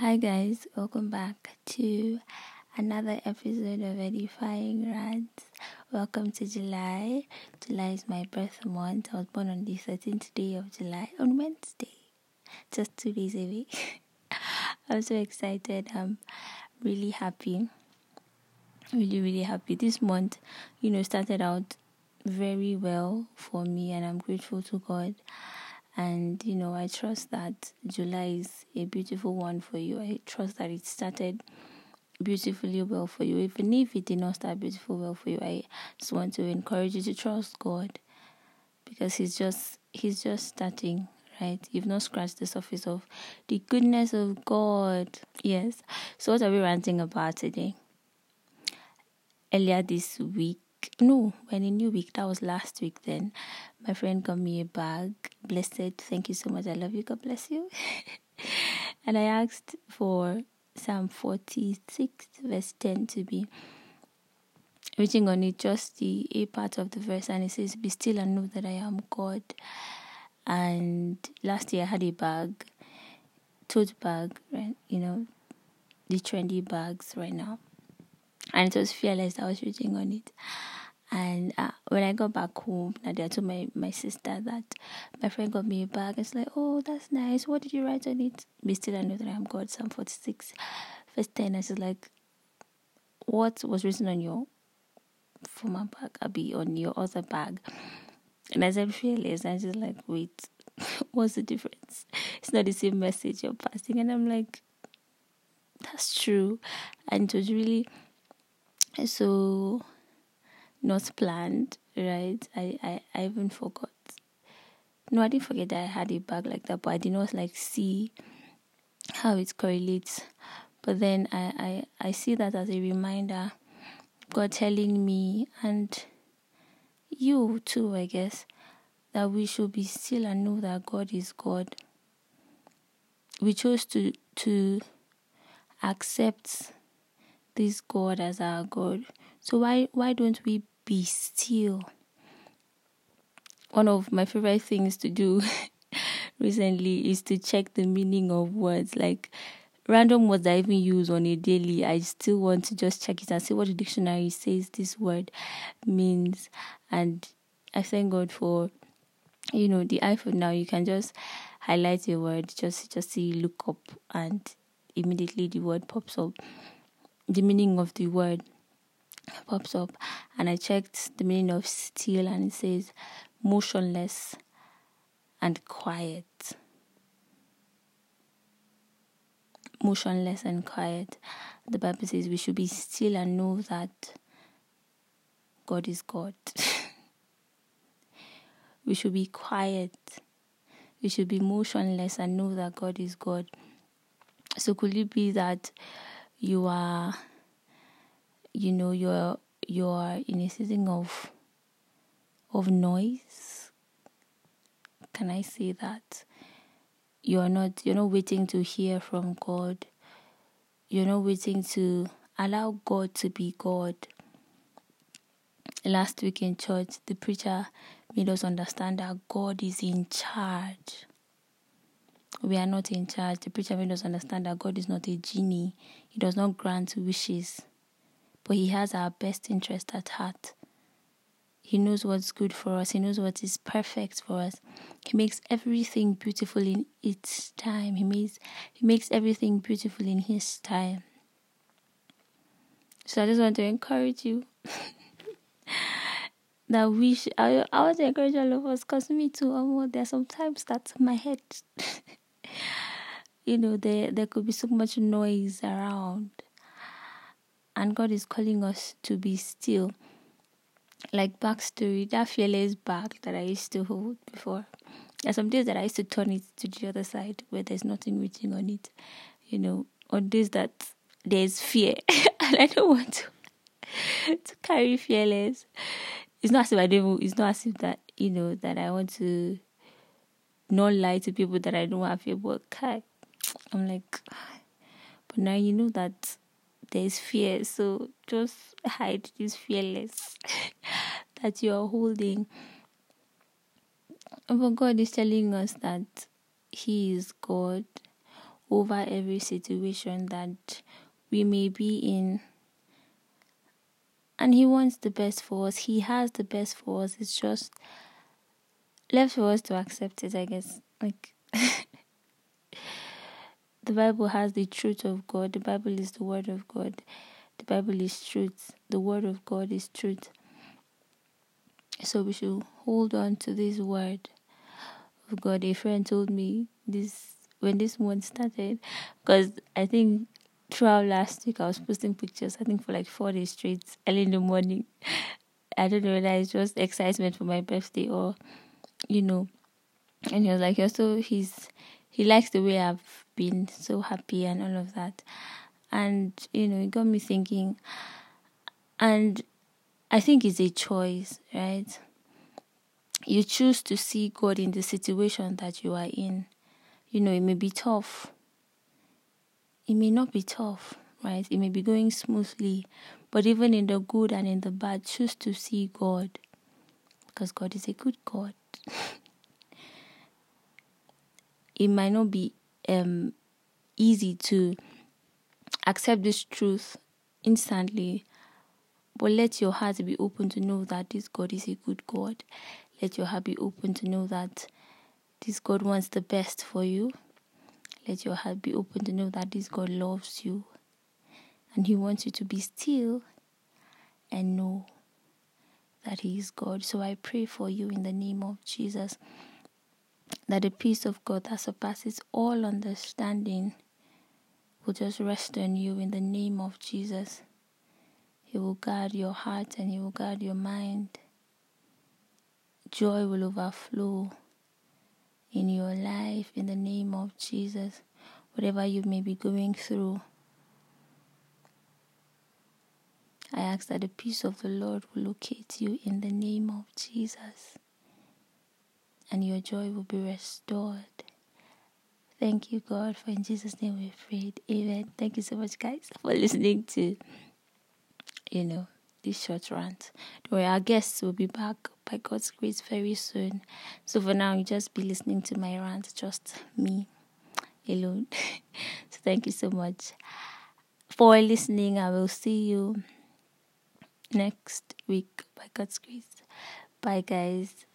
Hi, guys, welcome back to another episode of Edifying Rants. Welcome to July. July is my birth month. I was born on the 13th day of July on Wednesday, just two days away. I'm so excited. I'm really happy. Really, really happy. This month, you know, started out very well for me, and I'm grateful to God and you know i trust that july is a beautiful one for you. I trust that it started beautifully well for you. Even if it did not start beautiful well for you i just want to encourage you to trust god because he's just he's just starting right? You've not scratched the surface of the goodness of god. Yes. So what are we ranting about today? Earlier this week no, when a new week, that was last week then. My friend got me a bag. Blessed, thank you so much. I love you. God bless you. and I asked for Psalm 46, verse 10 to be reading on it, just the A part of the verse, and it says, Be still and know that I am God. And last year I had a bag, tote bag, right? You know, the trendy bags right now. And it was fearless. I was reading on it. And uh, when I got back home, Nadia told my, my sister that my friend got me a bag. It's like, oh, that's nice. What did you write on it? Be still I know that I am God, Psalm 46, verse 10. I was like, what was written on your former bag? I'll be on your other bag. And I realized, I was like, wait, what's the difference? It's not the same message you're passing. And I'm like, that's true. And it was really so not planned, right? I, I, I even forgot. No, I didn't forget that I had a bag like that, but I did not like see how it correlates. But then I, I, I see that as a reminder, God telling me and you too, I guess, that we should be still and know that God is God. We chose to to accept this God as our God. So why why don't we be still. One of my favorite things to do recently is to check the meaning of words. Like random words I even use on a daily, I still want to just check it and see what the dictionary says this word means. And I thank God for you know the iPhone now. You can just highlight a word, just just see look up, and immediately the word pops up. The meaning of the word pops up and I checked the meaning of still and it says motionless and quiet. Motionless and quiet. The Bible says we should be still and know that God is God. we should be quiet. We should be motionless and know that God is God. So could it be that you are you know you're you're in a season of of noise. Can i say that? You're not you're not waiting to hear from god. You're not waiting to allow god to be god. Last week in church the preacher made us understand that god is in charge we are not in charge the preacher made us understand that god is not a genie he does not grant wishes but He has our best interest at heart. He knows what's good for us, He knows what is perfect for us. He makes everything beautiful in its time. He makes He makes everything beautiful in His time. So I just want to encourage you that we should, I, I want to encourage all of us because me too. Um, there are some times that my head, you know, there there could be so much noise around and God is calling us to be still. Like backstory, that fearless bag that I used to hold before. There are some days that I used to turn it to the other side where there's nothing written on it. You know, on days that there's fear and I don't want to to carry fearless. It's not as if I don't it's not as if that, you know, that I want to not lie to people that I don't have fear, but I'm like but now you know that there's fear. So just hide this fearless that you are holding. But God is telling us that He is God over every situation that we may be in. And He wants the best for us. He has the best for us. It's just left for us to accept it, I guess. Like, the Bible has the truth of God, the Bible is the Word of God, the Bible is truth, the Word of God is truth. So we should hold on to this Word of God. A friend told me this when this one started, because I think throughout last week I was posting pictures, I think for like four days straight, early in the morning. I don't know whether it's just excitement for my birthday or, you know. And he was like, also he's he likes the way I've been so happy and all of that. And, you know, it got me thinking and I think it's a choice, right? You choose to see God in the situation that you are in. You know, it may be tough. It may not be tough, right? It may be going smoothly. But even in the good and in the bad, choose to see God. Because God is a good God. it might not be um, easy to accept this truth instantly, but let your heart be open to know that this God is a good God. Let your heart be open to know that this God wants the best for you. Let your heart be open to know that this God loves you and He wants you to be still and know that He is God. So I pray for you in the name of Jesus that the peace of God that surpasses all understanding will just rest on you in the name of Jesus. He will guard your heart and He will guard your mind. Joy will overflow in your life in the name of Jesus. Whatever you may be going through, I ask that the peace of the Lord will locate you in the name of Jesus and your joy will be restored. Thank you, God, for in Jesus' name we prayed. Amen. Thank you so much, guys, for listening to, you know, this short rant. Don't worry, our guests will be back by God's grace very soon. So for now, you just be listening to my rant, just me alone. so thank you so much for listening. I will see you next week by God's grace. Bye, guys.